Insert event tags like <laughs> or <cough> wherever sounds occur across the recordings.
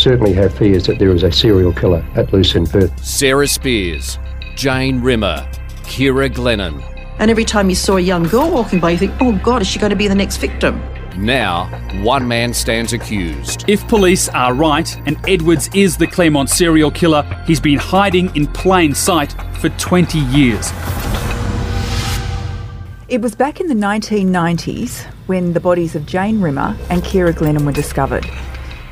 certainly have fears that there is a serial killer at loose in Perth. Sarah Spiers, Jane Rimmer, Ciara Glennon. And every time you saw a young girl walking by, you think, oh God, is she going to be the next victim? Now, one man stands accused. If police are right and Edwards is the Claremont serial killer, he's been hiding in plain sight for 20 years. It was back in the 1990s when the bodies of Jane Rimmer and Ciara Glennon were discovered.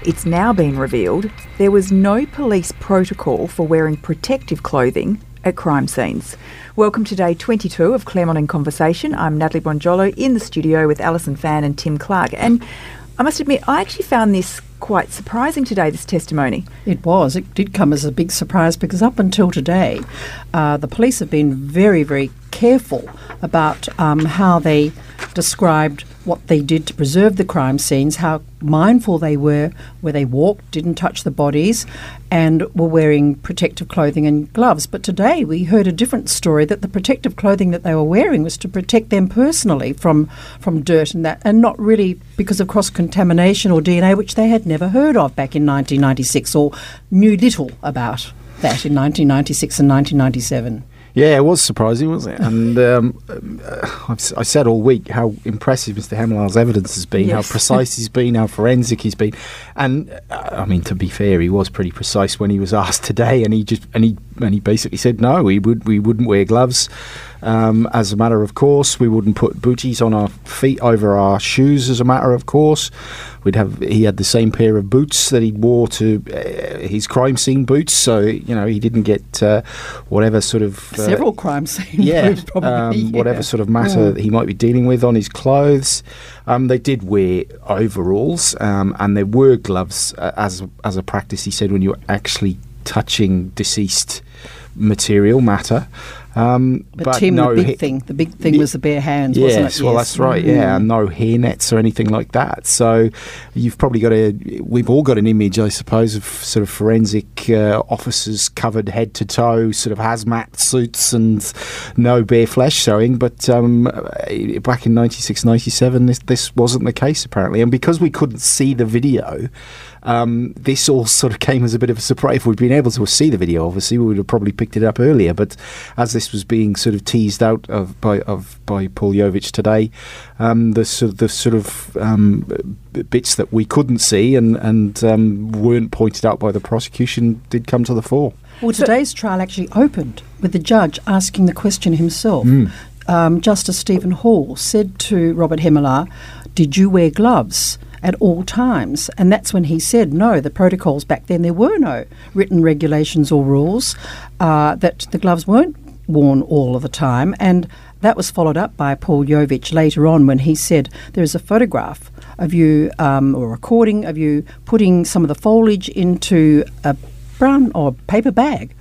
It's now been revealed there was no police protocol for wearing protective clothing at crime scenes. Welcome to day 22 of Claremont in Conversation. I'm Natalie Bonjolo in the studio with Alison Fan and Tim Clark. And I must admit, I actually found this quite surprising today, this testimony. It was. It did come as a big surprise because up until today, uh, the police have been very, very careful about um, how they described what they did to preserve the crime scenes, how mindful they were where they walked, didn't touch the bodies, and were wearing protective clothing and gloves. But today we heard a different story that the protective clothing that they were wearing was to protect them personally from, from dirt and that, and not really because of cross contamination or DNA, which they had never heard of back in 1996 or knew little about that in 1996 and 1997. Yeah, it was surprising, wasn't it? And um, I've, I said all week how impressive Mr. Hemilar's evidence has been, yes. how <laughs> precise he's been, how forensic he's been. And uh, I mean, to be fair, he was pretty precise when he was <laughs> asked today, and he just and he and he basically said no, we would we wouldn't wear gloves. Um, as a matter of course, we wouldn't put booties on our feet over our shoes. As a matter of course, we'd have. He had the same pair of boots that he wore to uh, his crime scene boots. So you know he didn't get uh, whatever sort of uh, several crime scene yeah, boots, probably, um, yeah. whatever sort of matter yeah. that he might be dealing with on his clothes. Um, they did wear overalls, um, and there were gloves uh, as as a practice. He said when you were actually touching deceased material matter. Um, but, but, Tim, no the big thing, the big thing was the bare hands, yes, wasn't it? Well, yes. that's right. Yeah, mm. no hair nets or anything like that. So you've probably got a. We've all got an image, I suppose, of sort of forensic uh, officers covered head to toe, sort of hazmat suits and no bare flesh showing. But um, back in 96, 97, this, this wasn't the case apparently, and because we couldn't see the video. Um, this all sort of came as a bit of a surprise. If we'd been able to see the video, obviously, we would have probably picked it up earlier. But as this was being sort of teased out of by of by Paul Yovich today, um, the sort of, the sort of um, bits that we couldn't see and and um, weren't pointed out by the prosecution did come to the fore. Well, today's trial actually opened with the judge asking the question himself. Mm. Um, Justice Stephen Hall said to Robert Hemilar, "Did you wear gloves?" At all times. And that's when he said, no, the protocols back then, there were no written regulations or rules, uh, that the gloves weren't worn all of the time. And that was followed up by Paul Yovich later on when he said, there is a photograph of you um, or a recording of you putting some of the foliage into a brown or paper bag.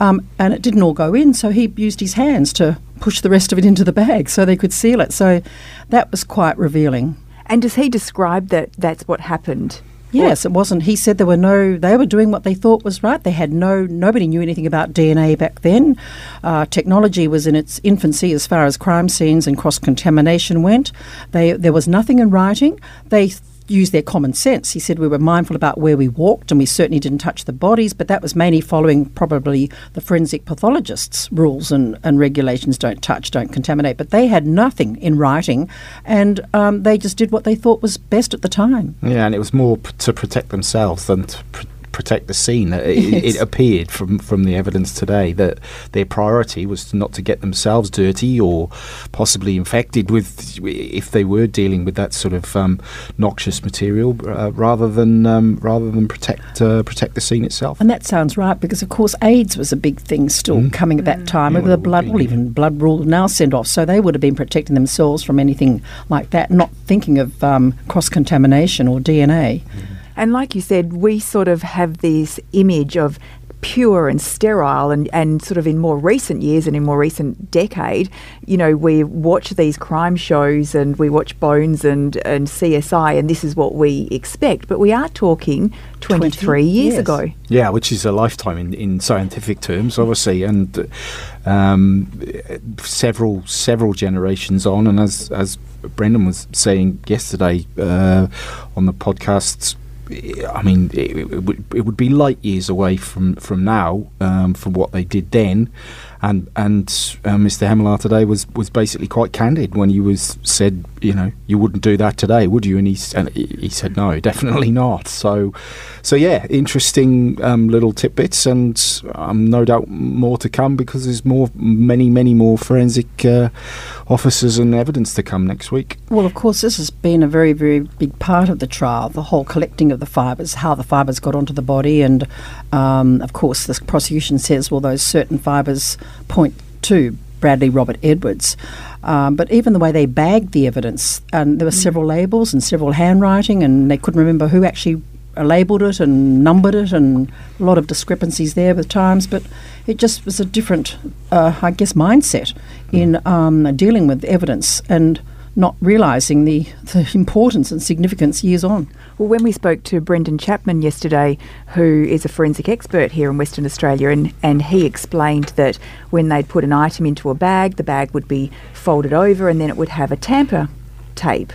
Um, and it didn't all go in, so he used his hands to push the rest of it into the bag so they could seal it. So that was quite revealing. And does he describe that that's what happened? Yes, it wasn't. He said there were no. They were doing what they thought was right. They had no. Nobody knew anything about DNA back then. Uh, technology was in its infancy as far as crime scenes and cross contamination went. They there was nothing in writing. They use their common sense. He said we were mindful about where we walked and we certainly didn't touch the bodies, but that was mainly following probably the forensic pathologists' rules and, and regulations don't touch, don't contaminate. But they had nothing in writing and um, they just did what they thought was best at the time. Yeah, and it was more p- to protect themselves than to pr- protect the scene. It, yes. it, appeared from, from the evidence today that their priority was not to get themselves dirty or possibly infected with, if they were dealing with that sort of um, noxious material, uh, rather than um, rather than protect uh, protect the scene itself. And that sounds right because, of course, AIDS was a big thing still mm. coming at that mm. time. Yeah, the blood, well, even blood rule now sent off, so they would have been protecting themselves from anything like that, not thinking of um, cross contamination or DNA. Mm. And like you said, we sort of have this image of pure and sterile and, and sort of in more recent years and in more recent decade, you know, we watch these crime shows and we watch Bones and, and CSI and this is what we expect. But we are talking 23 20, years yes. ago. Yeah, which is a lifetime in, in scientific terms, obviously, and um, several several generations on. And as, as Brendan was saying yesterday uh, on the podcasts I mean, it, it, would, it would be light years away from from now um, from what they did then, and and uh, Mr. Hemelar today was was basically quite candid when he was said, you know, you wouldn't do that today, would you? And he and he said, no, <laughs> definitely not. So, so yeah, interesting um, little tidbits, and um, no doubt more to come because there's more, many, many more forensic uh, officers and evidence to come next week. Well, of course, this has been a very, very big part of the trial. The whole collecting of the fibres, how the fibres got onto the body, and um, of course, the prosecution says, well, those certain fibres point to Bradley Robert Edwards. Um, but even the way they bagged the evidence, and there were several labels and several handwriting, and they couldn't remember who actually labelled it and numbered it, and a lot of discrepancies there with times. But it just was a different, uh, I guess, mindset in um, dealing with evidence and not realising the, the importance and significance years on. Well, when we spoke to Brendan Chapman yesterday, who is a forensic expert here in Western Australia, and, and he explained that when they'd put an item into a bag, the bag would be folded over and then it would have a tamper tape.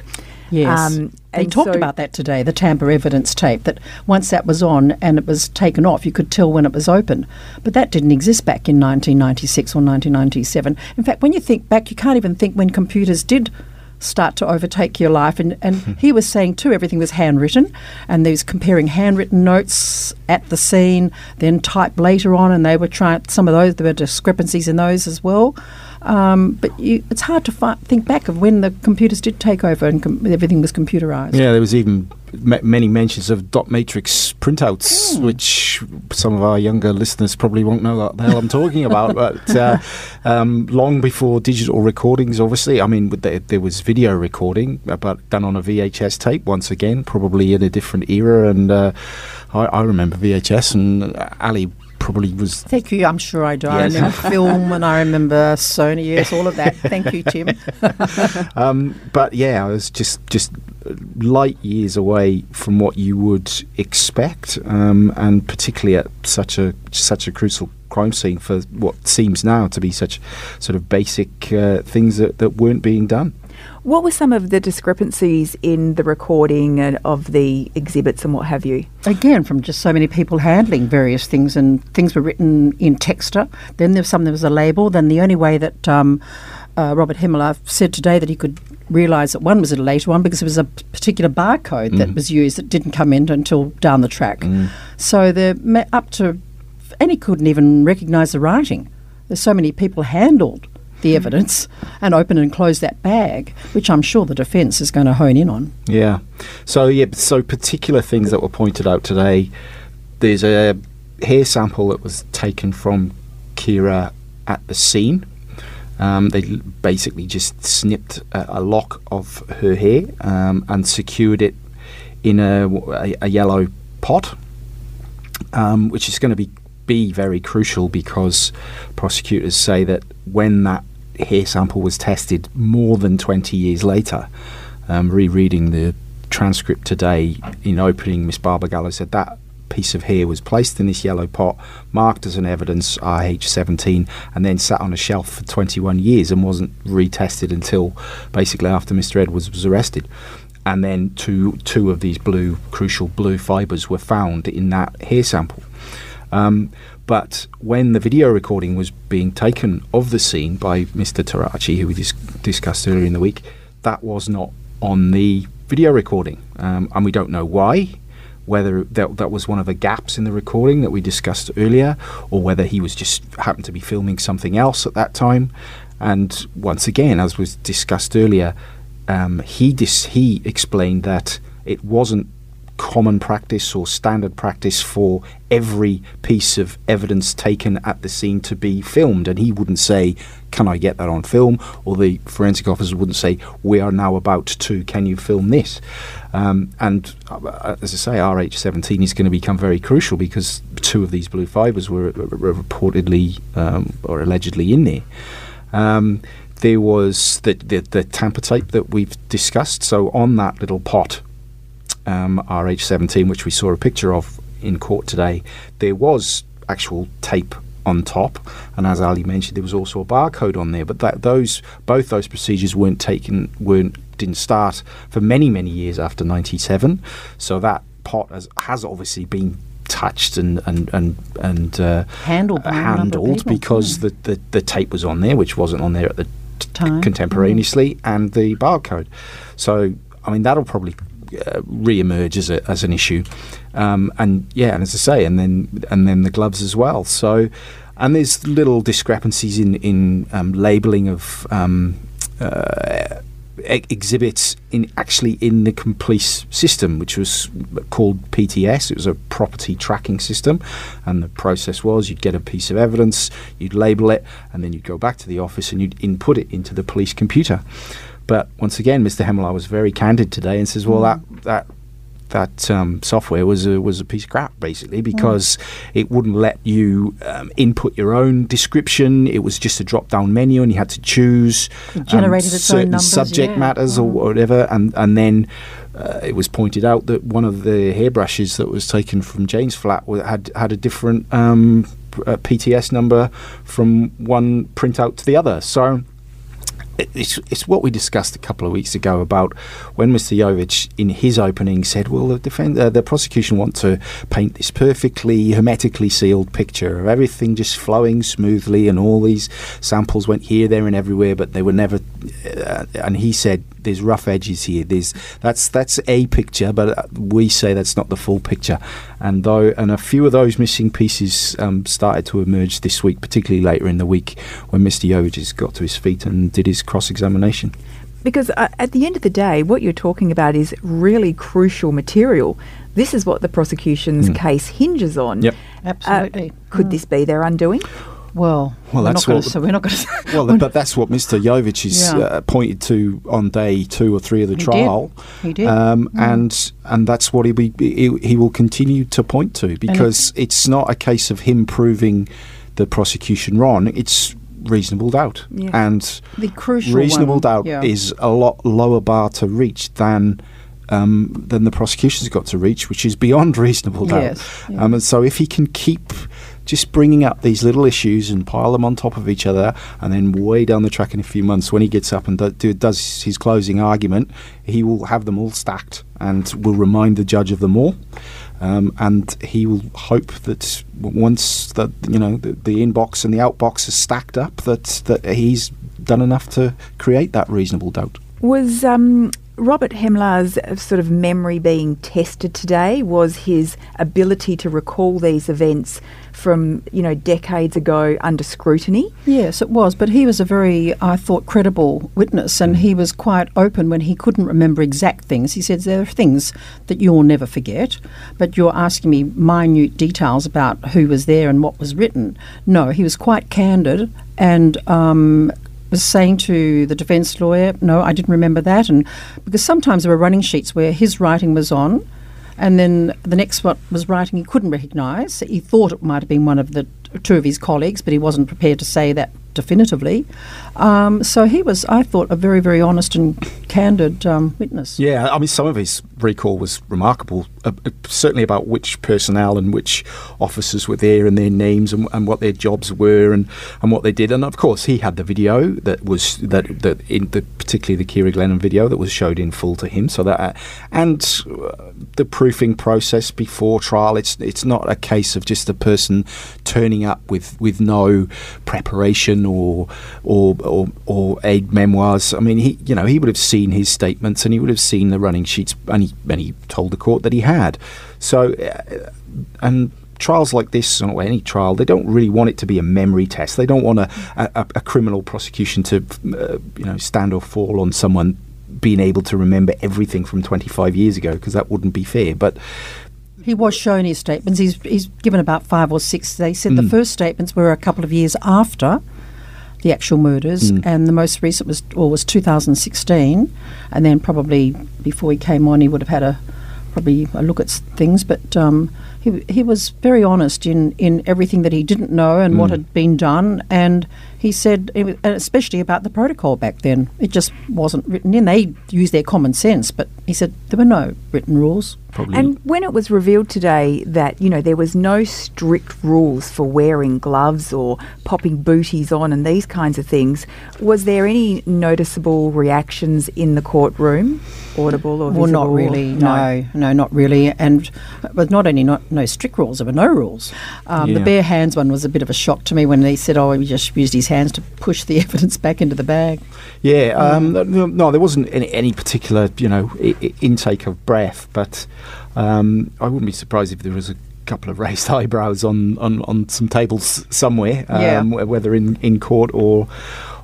Yes. Um, they talked so about that today, the tamper evidence tape, that once that was on and it was taken off, you could tell when it was open. But that didn't exist back in 1996 or 1997. In fact, when you think back, you can't even think when computers did start to overtake your life. And, and <laughs> he was saying too, everything was handwritten, and they was comparing handwritten notes at the scene, then typed later on, and they were trying some of those. There were discrepancies in those as well. Um, but you, it's hard to fi- think back of when the computers did take over and com- everything was computerized. Yeah, there was even m- many mentions of dot matrix printouts, mm. which some of our younger listeners probably won't know what the hell I'm talking about. But <laughs> uh, um, long before digital recordings, obviously, I mean, there, there was video recording, uh, but done on a VHS tape once again, probably in a different era. And uh, I, I remember VHS, and Ali probably was. Thank you. I'm sure I do. Yes. I remember film and I remember Sony. Yes, all of that. Thank you, Tim. <laughs> um, but yeah, I was just just light years away from what you would expect, um, and particularly at such a such a crucial crime scene for what seems now to be such sort of basic uh, things that, that weren't being done. What were some of the discrepancies in the recording of the exhibits and what have you? Again, from just so many people handling various things, and things were written in texter. Then there was some there was a label. Then the only way that um, uh, Robert Hemelar said today that he could realise that one was a later one because there was a particular barcode mm. that was used that didn't come in until down the track. Mm. So they're up to, and he couldn't even recognise the writing. There's so many people handled the evidence and open and close that bag, which I'm sure the defence is going to hone in on. Yeah. So yeah, so particular things that were pointed out today. There's a hair sample that was taken from Ciara at the scene. Um, they basically just snipped a, a lock of her hair um, and secured it in a, a, a yellow pot, um, which is going to be be very crucial because prosecutors say that when that hair sample was tested more than 20 years later. Um, rereading the transcript today in opening, Miss Barbagallo said that piece of hair was placed in this yellow pot, marked as an evidence RH17, and then sat on a shelf for 21 years and wasn't retested until basically after Mr. Edwards was arrested. And then two two of these blue crucial blue fibres were found in that hair sample. Um, but when the video recording was being taken of the scene by Mr. Tarachi, who we dis- discussed earlier in the week, that was not on the video recording. Um, and we don't know why, whether that, that was one of the gaps in the recording that we discussed earlier, or whether he was just happened to be filming something else at that time. And once again, as was discussed earlier, um, he dis- he explained that it wasn't common practice or standard practice for every piece of evidence taken at the scene to be filmed. And he wouldn't say, Can I get that on film? Or the forensic officer wouldn't say, We are now about to, can you film this? Um, and uh, as I say, RH17 is going to become very crucial because two of these blue fibres were, were reportedly um, or allegedly in there. Um, there was the, the, the tamper tape that we've discussed. So on that little pot um, RH17, which we saw a picture of in court today, there was actual tape on top, and as Ali mentioned, there was also a barcode on there. But that, those both those procedures weren't taken, weren't didn't start for many many years after '97. So that pot has, has obviously been touched and and and and uh, Handled by a number of handled because the, the the tape was on there, which wasn't on there at the t- Time. contemporaneously, and the barcode. So I mean that'll probably uh, re-emerge as a, as an issue, um, and yeah, and as I say, and then and then the gloves as well. So. And there's little discrepancies in in um, labelling of um, uh, exhibits in actually in the police system, which was called PTS. It was a property tracking system, and the process was you'd get a piece of evidence, you'd label it, and then you'd go back to the office and you'd input it into the police computer. But once again, Mr. Hemmelar was very candid today and says, "Well, that that." That um, software was a was a piece of crap, basically, because it wouldn't let you um, input your own description. It was just a drop down menu, and you had to choose It generated its own certain numbers, subject yeah. matters or whatever, and and then uh, it was pointed out that one of the hairbrushes that was taken from Jane's flat had had a different um, p- uh, PTS number from one printout to the other. So it's, it's what we discussed a couple of weeks ago about when Mr. Yovich, in his opening, said, "Well, the defend, uh, the prosecution want to paint this perfectly hermetically sealed picture of everything just flowing smoothly, and all these samples went here, there, and everywhere, but they were never." Uh, and he said, "There's rough edges here. There's that's that's a picture, but uh, we say that's not the full picture." And though, and a few of those missing pieces um, started to emerge this week, particularly later in the week when Mr. Yovich got to his feet and did his cross-examination. Because uh, at the end of the day, what you're talking about is really crucial material. This is what the prosecution's case hinges on. Yep. Absolutely. Uh, could this be their undoing? Well, Well, that's what-. So we're not going to. Well, but that's what Mr. Yovich is Yeah. uh, pointed to on day two or three of the He did. trial. He did. Um, Mm. and and that's what he, be, he he will continue to point to because it's not a case of him proving the prosecution wrong. It's reasonable doubt, Yeah. and The crucial reasonable one, doubt yeah. is a lot lower bar to reach than. Um, than the prosecution's got to reach, which is beyond <laughs> reasonable doubt. Yes. Um, and so, if he can keep just bringing up these little issues and pile them on top of each other, and then way down the track in a few months, when he gets up and do, do, does his closing argument, he will have them all stacked and will remind the judge of them all. Um, and he will hope that once that you know the, the inbox and the outbox is stacked up, that that he's done enough to create that reasonable doubt. Was um, Robert Hemlar's sort of memory being tested today? Was his ability to recall these events from, you know, decades ago under scrutiny? Yes, it was. But he was a very, I thought, credible witness, and he was quite open when he couldn't remember exact things. He said, There are things that you'll never forget, but you're asking me minute details about who was there and what was written. No, he was quite candid and um, was saying to the defence lawyer, No, I didn't remember that. And because sometimes there were running sheets where his writing was on. And then the next one was writing he couldn't recognise. He thought it might have been one of the two of his colleagues, but he wasn't prepared to say that definitively. Um, so he was, I thought, a very, very honest and candid um, witness. Yeah, I mean, some of his recall was remarkable, uh, uh, certainly about which personnel and which officers were there and their names and, and what their jobs were and, and what they did. And of course, he had the video that was that that in the particularly the Ciara Glennon video that was showed in full to him. So that uh, and uh, the proofing process before trial. It's it's not a case of just a person turning up with with no preparation or or or, or aid memoirs. I mean, he you know he would have seen his statements and he would have seen the running sheets and he and he told the court that he had. So uh, and trials like this or any trial they don't really want it to be a memory test they don't want a, a, a criminal prosecution to uh, you know stand or fall on someone being able to remember everything from 25 years ago because that wouldn't be fair but He was shown his statements. He's, he's given about five or six. They said the Mm. first statements were a couple of years after the actual murders, Mm. and the most recent was or was 2016, and then probably before he came on, he would have had a probably a look at things. But um, he, he was very honest in, in everything that he didn't know and Mm. what had been done. And he said, and especially about the protocol back then, it just wasn't written in. They used their common sense, but he said there were no written rules. Probably. And when it was revealed today that, you know, there was no strict rules for wearing gloves or popping booties on and these kinds of things, was there any noticeable reactions in the courtroom? Audible or Well, not really. No, no, not really. And but not only not no strict rules, there were no rules. Um, The bare hands one was a bit of a shock to me when they said, "Oh, he just used his hands to push the <laughs> evidence back into the bag." Yeah, um, no, there wasn't any, any particular, you know, I- I- intake of breath, but um, I wouldn't be surprised if there was a couple of <laughs> raised eyebrows on, on, on some tables somewhere, um, Yeah. whether in, in court or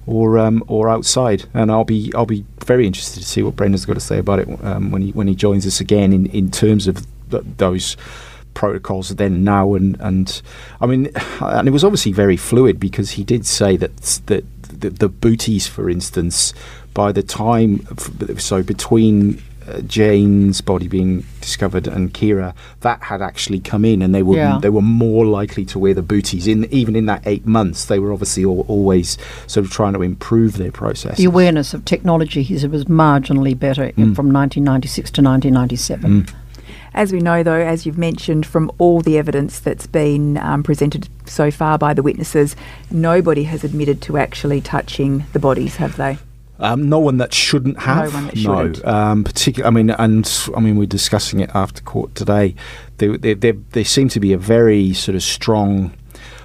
or um, or outside. And I'll be I'll be very interested to see what Brendan's got to say about it um, when he when he joins us again in, in terms of th- those protocols then now and and I mean <sighs> and it was obviously very fluid because he did say that that the, the booties for instance by the time so between uh, Jane's body being discovered and Ciara that had actually come in and they were Yeah. they were more likely to wear the booties in even in that 8 months they were obviously al- always sort of trying to improve their process The awareness of technology, he said, was marginally better in- from 1996 to 1997. As we know, though, as you've mentioned, from all the evidence that's been um, presented so far by the witnesses, nobody has admitted to actually touching the bodies, have they? Um, no one that shouldn't have. No one that shouldn't. No, um, particular. I mean, and I mean, we're discussing it after court today. There, there, there, there seemed to be a very sort of strong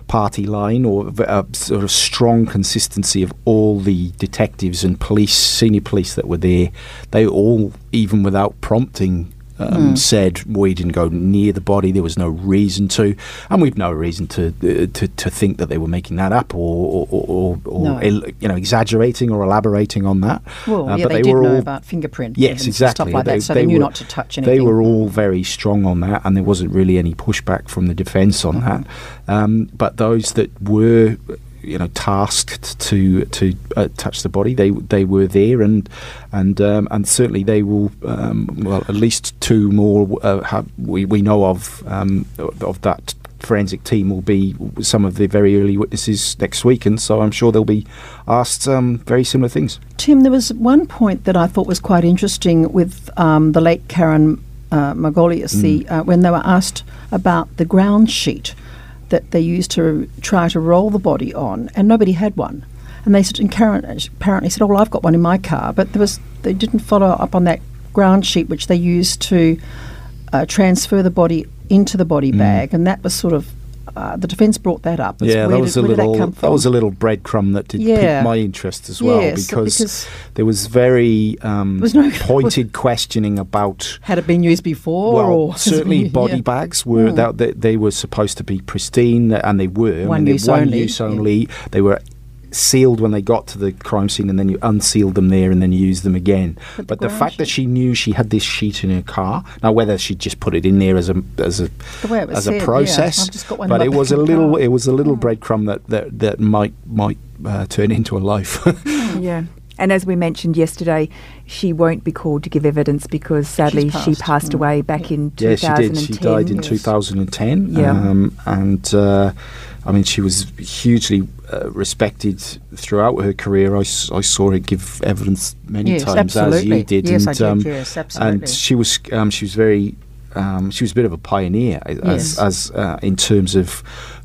party line or a sort of strong consistency of all the detectives and police, senior police that were there. They all, even without prompting. Um, Said we didn't go near the body. There was no reason to, and we've no reason to uh, to, to think that they were making that up or or, or, or No. el- you know exaggerating or elaborating on that. Well, Uh, yeah, but they, they were know all- about fingerprint Yes, and exactly. stuff like that, so they, knew were- not to touch anything. They were all very strong on that, and there wasn't really any pushback from the defence on that. Mm-hmm. Um, but those that were, you know, tasked to to uh, touch the body, they they were there, and and um, and certainly they will. Um, well, at least two more uh, have, we we know of um, of that. Forensic team will be some of the very early witnesses next week, and so I'm sure they'll be asked um, very similar things. Tim, there was one point that I thought was quite interesting with um, the late Karin uh, Margolius, the, uh, when they were asked about the ground sheet that they used to try to roll the body on, and nobody had one. And they said, and Karin apparently said, "Oh, well, I've got one in my car," but there was they didn't follow up on that ground sheet which they used to uh, transfer the body into the body bag, and that was sort of uh, the defence brought that up. It's Yeah, that was did, a little that that, was a little breadcrumb that did Yeah. pique my interest as well Yes, because, because there was very um, There was no- <laughs> pointed questioning about. had it been used before, Well, or certainly been- body yeah. bags were that they, they were supposed to be pristine, and they were. One use one only, use yeah. only. They were sealed when they got to the crime scene, and then you unsealed them there, and then you used them again. But But, the the ground fact that she knew she had this sheet in her car, now whether she just put it in there as a as a The way it was as a yeah, process, I've just got one but it was a little car. it was a little breadcrumb that that, that might might uh, turn into a life. <laughs> Yeah. And as we mentioned yesterday, she won't be called to give evidence because sadly she passed. passed Mm. away back in yeah, she 2010. did. She died in yes. 2010. Yeah. Um, and uh, I mean, she was hugely uh, respected throughout her career. I, I saw her give evidence many Yes, times as you did. Yes, and, I did, Um, yes, absolutely. And she was um, she was very um, she was a bit of a pioneer as Yes. as uh, in terms of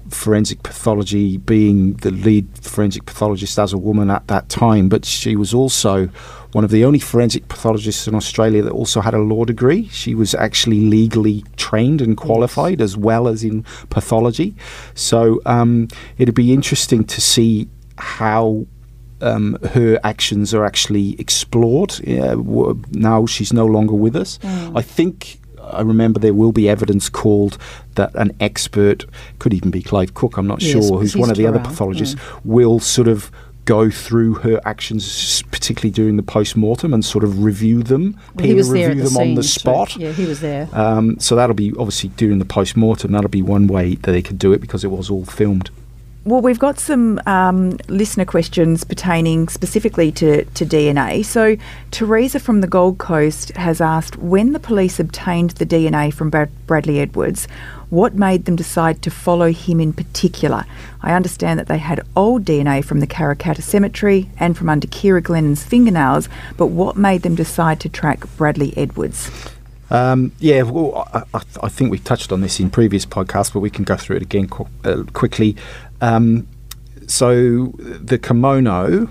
forensic pathology, being the lead forensic pathologist as a woman at that time. But she was also one of the only forensic pathologists in Australia that also had a law degree. She was actually legally trained and qualified as well as in pathology. So um, it'd be interesting to see how um, her actions are actually explored. W- now she's no longer with us. I think. I remember there will be evidence called that an expert, could even be Clive Cooke, I'm not Yes, sure, who's one of the still other around. pathologists, will sort of go through her actions, particularly during the post mortem, and sort of review them, Well, he peer was there review the them on the spot. Yeah, he was there. Um, so that'll be obviously during the post mortem. That'll be one way that they could do it because it was all filmed. Well, we've got some um, listener questions pertaining specifically to, to DNA. So, Teresa from the Gold Coast has asked when the police obtained the DNA from Brad- Bradley Edwards, what made them decide to follow him in particular? I understand that they had old DNA from the Karrakatta Cemetery and from under Ciara Glennon's fingernails, but what made them decide to track Bradley Edwards? Um, yeah, well, I, I, think we touched on this in previous podcasts, but we can go through it again qu- uh, quickly. Um, so the kimono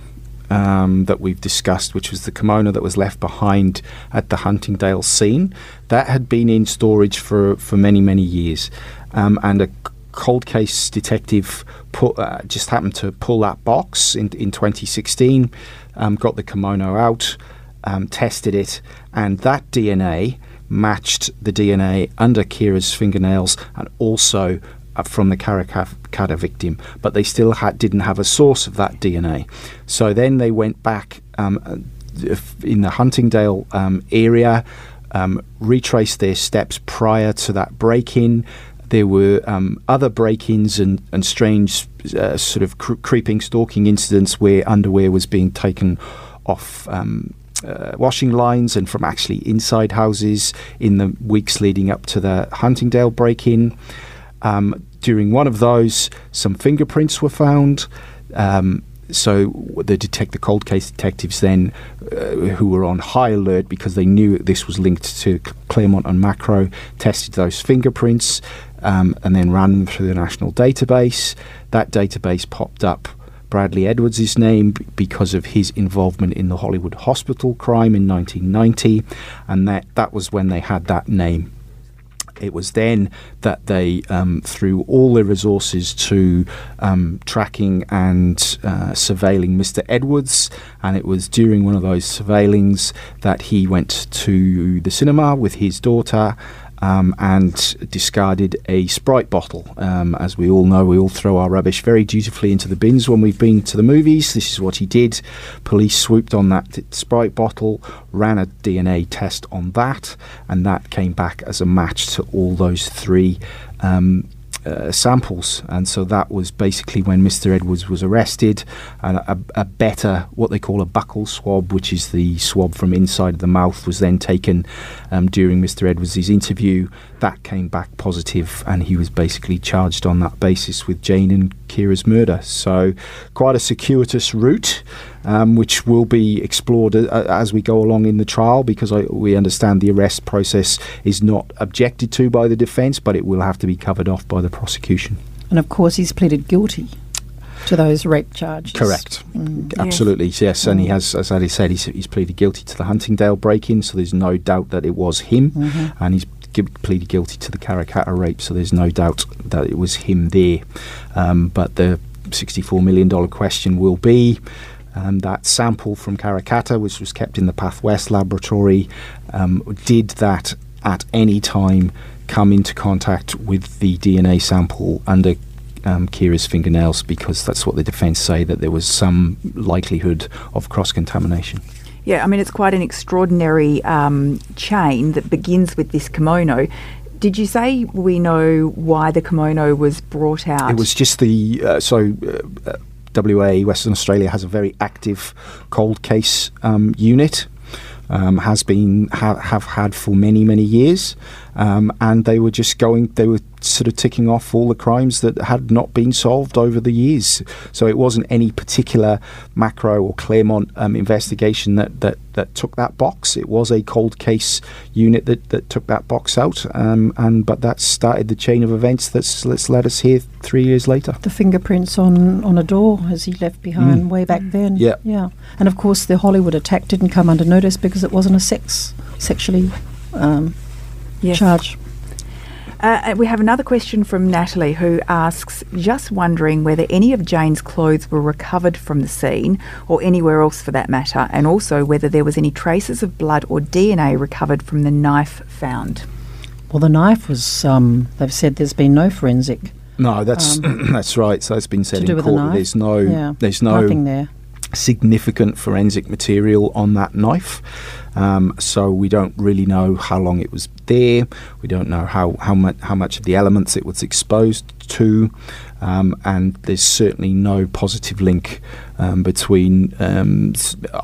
um, that we've discussed, which was the kimono that was left behind at the Huntingdale scene, that had been in storage for, for many, many years. Um, and a cold case detective put, uh, just happened to pull that box in, in 2016, um, got the kimono out, um, tested it, and that DNA matched the DNA under Ciara's fingernails and also uh, from the Karrakatta victim, but they still had, didn't have a source of that DNA. So then they went back um, uh, in the Huntingdale um, area, um, retraced their steps prior to that break in. There were um, other break ins and, and strange uh, sort of cr- creeping, stalking incidents where underwear was being taken off. Um, uh, washing lines and from actually inside houses in the weeks leading up to the Huntingdale break in. Um, during one of those, some fingerprints were found. Um, so the detect the cold case detectives then, uh, who were on high alert because they knew this was linked to Claremont and Macro, tested those fingerprints um, and then ran them through the national database. That database popped up Bradley Edwards' name because of his involvement in the Hollywood Hospital crime in 1990, and that that was when they had that name. It was then that they um, threw all their resources to um, tracking and uh, surveilling Mr. Edwards, and it was during one of those surveillings that he went to the cinema with his daughter. Um, and discarded a Sprite bottle. Um, as we all know, we all throw our rubbish very dutifully into the bins when we've been to the movies. This is what he did. Police swooped on that Sprite bottle, ran a DNA test on that, and that came back as a match to all those three um, uh, samples. And so that was basically when Mr. Edwards was arrested. And a, a better, what they call a buccal swab, which is the swab from inside of the mouth, was then taken um, during Mr. Edwards' interview. That came back positive, and he was basically charged on that basis with Jane and Ciara's murder. So, quite a circuitous route, um, which will be explored uh, as we go along in the trial, because I, we understand the arrest process is not objected to by the defence, but it will have to be covered off by the prosecution. And of course, he's pleaded guilty to those rape charges. Correct. Yes. Absolutely, yes. And he has, as Ali said, he's, he's pleaded guilty to the Huntingdale break-in, so there's no doubt that it was him. And he's gi- pleaded guilty to the Karrakatta rape, so there's no doubt that it was him there. Um, but the $64 million question will be um, that sample from Karrakatta, which was kept in the Pathwest laboratory, um, did that at any time come into contact with the DNA sample under um, Ciara's fingernails because that's what the defence say that there was some likelihood of cross contamination. Yeah, I mean, it's quite an extraordinary um, chain that begins with this kimono. Did you say we know why the kimono was brought out? It was just the uh, so. Uh, uh, WA Western Australia has a very active cold case um, unit. Um, has been ha- have had for many many years, um, and they were just going. They were sort of ticking off all the crimes that had not been solved over the years. So it wasn't any particular macro or Claremont um, investigation that, that that took that box. It was a cold case unit that, that took that box out, um, and but that started the chain of events that's that's led us here three years later. The fingerprints on, on a door as he left behind way back then. Yeah. Yeah. And of course, the Hollywood attack didn't come under notice because it wasn't a sex, sexually um, Yes. charge. Uh, we have another question from Natalie who asks, just wondering whether any of Jane's clothes were recovered from the scene or anywhere else for that matter, and also whether there was any traces of blood or DNA recovered from the knife found. Well, the knife was, um, they've said there's been no forensic No, that's <clears throat> that's right. So it's been said Um, to do in with the court. knife. There's no yeah. there's no Nothing there. Significant forensic material on that knife. Um, so we don't really know how long it was there. We don't know how how much how much of the elements it was exposed to, um, and there's certainly no positive link um, between um,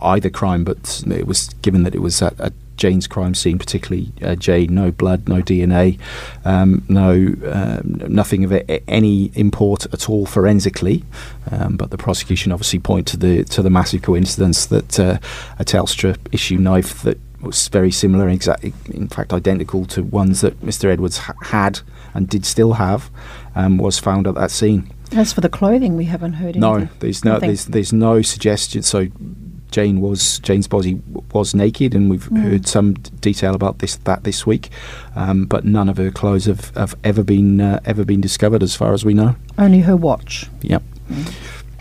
either crime. But it was given that it was at, at Jane's crime scene, particularly uh, Jane, no blood, no DNA, um, no um, nothing of a, any import at all forensically. Um, but the prosecution obviously point to the to the massive coincidence that uh, a Telstra issue knife that was very similar, exactly, in fact, identical to ones that Mr. Edwards ha- had and did still have, um, was found at that scene. As for the clothing, we haven't heard No, anything. there's no Nothing. there's there's no suggestion. So Jane was Jane's body was naked, and we've Mm. heard some detail about this that this week, um, but none of her clothes have, have ever been uh, ever been discovered, as far as we know. Only her watch. Yep.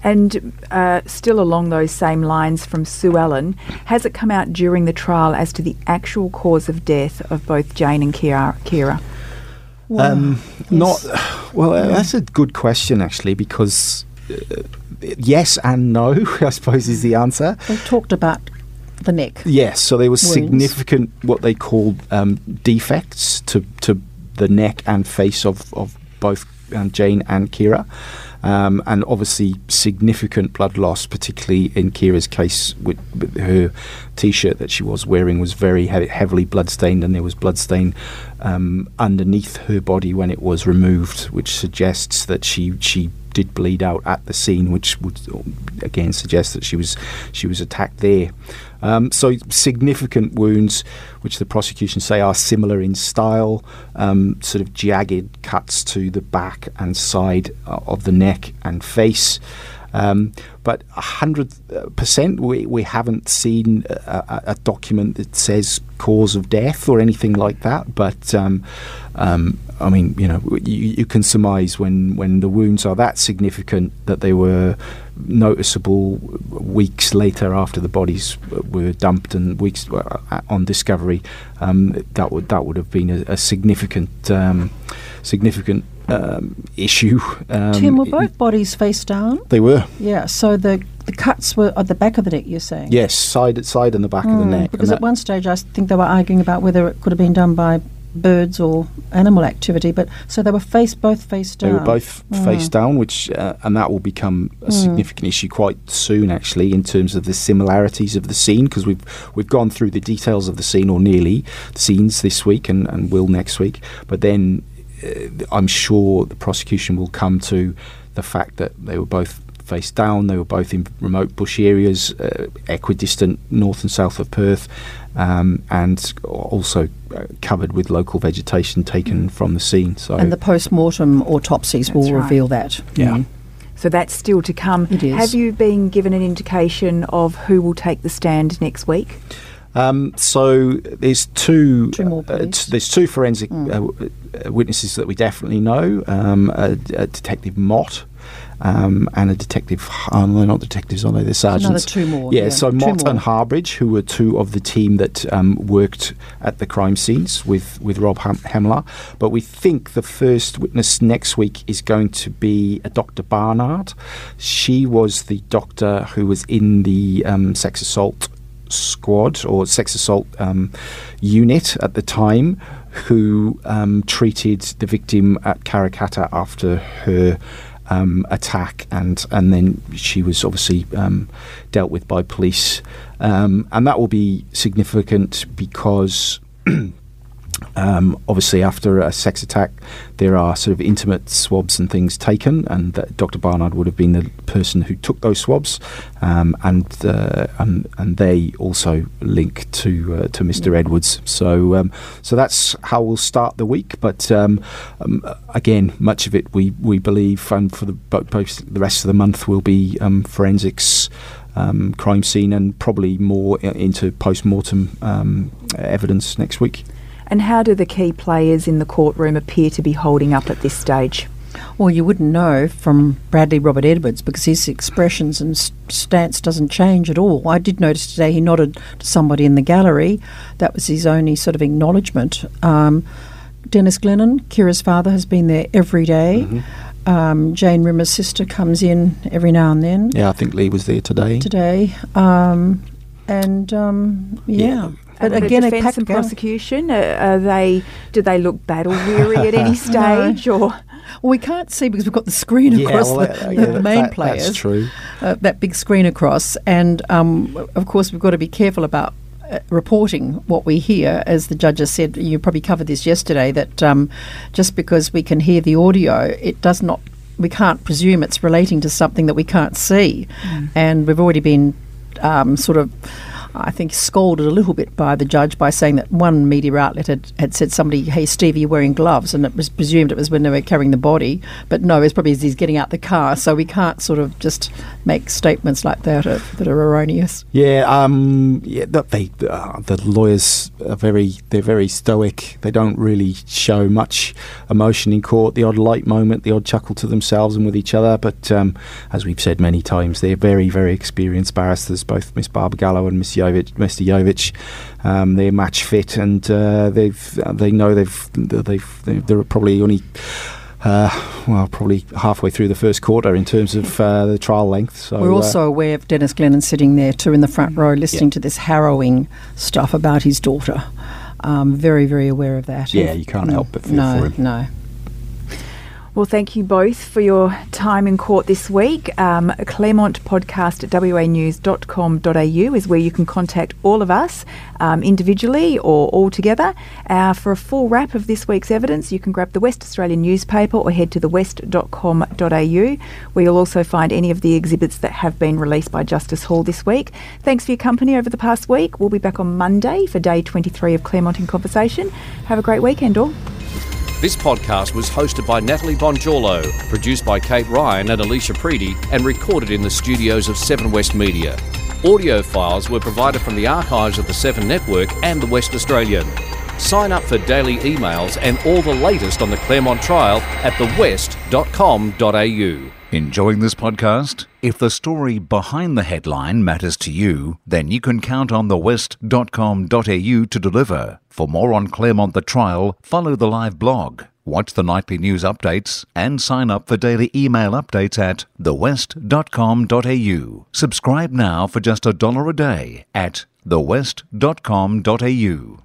And uh, still along those same lines from Sue Ellen, has it come out during the trial as to the actual cause of death of both Jane and Ciara? Ciara? Um, yes. Not <sighs> well. uh, That's a good question actually, because uh, yes and no, <laughs> I suppose is the answer. They talked about the neck. Yes, so there was Wounds. significant what they called um, defects to to the neck and face of of both um, Jane and Ciara. Um, and obviously significant blood loss, particularly in Ciara's case, with, with her T-shirt that she was wearing was very he- heavily bloodstained, and there was bloodstain um, underneath her body when it was removed, which suggests that she she did bleed out at the scene, which would again suggest that she was she was attacked there. Um, so significant wounds, which the prosecution say are similar in style, um, sort of jagged cuts to the back and side uh, of the neck and face. Um, but a hundred uh, percent, we we haven't seen a, a, document that says cause of death or anything like that. But um, um, I mean, you know, you, you can surmise when when the wounds are that significant that they were noticeable weeks later after the bodies were dumped and weeks uh, on discovery. Um, that would that would have been a, a significant um, significant um, issue. Um, Tim, were both bodies face down? They were. Yeah, so the the cuts were at the back of the neck, you're saying? Yes, side side and the back of the Mm, neck. Because at one stage I think they were arguing about whether it could have been done by birds or animal activity, but so they were face both face down. They down. were both face down, which uh, and that will become a significant issue quite soon, actually, in terms of the similarities of the scene, because we've we've gone through the details of the scene or nearly the scenes this week and, and will next week. But then I'm sure the prosecution will come to the fact that they were both face down. They were both in remote bush areas, uh, equidistant north and south of Perth, um, and also uh, covered with local vegetation taken from the scene. So And the post mortem autopsies will right. reveal that. Yeah. Mm. So that's still to come. It is. Have you been given an indication of who will take the stand next week? Um, so there's two. Two more uh, t- there's two forensic uh, w- uh, witnesses that we definitely know. Um, a, a detective Mott. Um, and a detective, oh, no, they're not detectives, are they? They're sergeants. Another two more, Yeah, yeah. so Two Mott more. and Harbridge, who were two of the team that um, worked at the crime scenes with, with Rob Hemler. But we think the first witness next week is going to be a Dr. Barnard. She was the doctor who was in the um, sex assault squad or sex assault um, unit at the time who um, treated the victim at Karrakatta after her um, attack and and then she was obviously um, dealt with by police. Um, and that will be significant because <clears throat> um, obviously, after a sex attack, there are sort of intimate swabs and things taken, and that Dr. Barnard would have been the person who took those swabs, um, and, uh, and and they also link to uh, to Mr. Edwards. So um, so that's how we'll start the week. But um, um, again, much of it we we believe, and for the the rest of the month will be um, forensics. Um, crime scene and probably more into post mortem um, evidence next week. And how do the key players in the courtroom appear to be holding up at this stage? Well, you wouldn't know from Bradley Robert Edwards because his expressions and stance doesn't change at all. I did notice today he nodded to somebody in the gallery. That was his only sort of acknowledgement. Um, Dennis Glennon, Ciara's father, has been there every day. Um, Jane Rimmer's sister comes in every now and then. Yeah, I think Lee was there today. Today, um, and um, yeah. Yeah. But And the again, a defence and prosecution, uh, are they? Do they look battle weary at any <laughs> stage, or Well, we can't see because we've got the screen Yeah, across well, the, that- the, yeah, the that- main that- players. That's true. uh, that big screen across. And um, of course, we've got to be careful about uh, reporting what we hear. As the judges said, you probably covered this yesterday, that um, just because we can hear the audio, it does not. We can't presume it's relating to something that we can't see. And we've already been um, sort of. I think scolded a little bit by the judge by saying that one media outlet had, had said somebody, "Hey, Stevie, you're wearing gloves," and it was presumed it was when they were carrying the body, but no, it's probably as he's getting out the car. So we can't sort of just make statements like that uh, that are erroneous. Yeah, um, yeah. They uh, the lawyers are very they're very stoic. They don't really show much emotion in court. The odd light moment, the odd chuckle to themselves and with each other. But um, as we've said many times, they're very very experienced barristers. Both Miss Barbagallo and Miss Yovich, Mr. Yovich, um, they're match fit, and uh, they've they know they've they've they're probably only. Uh, well, probably halfway through the first quarter in terms of uh, the trial length. So We're uh, also aware of Denis Glennon sitting there too in the front row, listening to this harrowing stuff about his daughter. Um, very, very aware of that. Yeah, you can't help but feel no, for him. No, Well, thank you both for your time in court this week. Um, Claremont podcast at wanews.com.au is where you can contact all of us um, individually or all together. Uh, for a full wrap of this week's evidence, you can grab the West Australian newspaper or head to thewest.com.au, where you'll also find any of the exhibits that have been released by Justice Hall this week. Thanks for your company over the past week. We'll be back on Monday for day 23 of Claremont in Conversation. Have a great weekend, all. This podcast was hosted by Natalie Bongiorno, produced by Kate Ryan and Alicia Preedy, and recorded in the studios of Seven West Media. Audio files were provided from the archives of the Seven Network and the West Australian. Sign up for daily emails and all the latest on the Claremont trial at thewest.com.au. Enjoying this podcast? If the story behind the headline matters to you, then you can count on thewest.com.au to deliver. For more on Claremont the Trial, follow the live blog, watch the nightly news updates, and sign up for daily email updates at thewest.com.au. Subscribe now for just a dollar a day at thewest.com.au.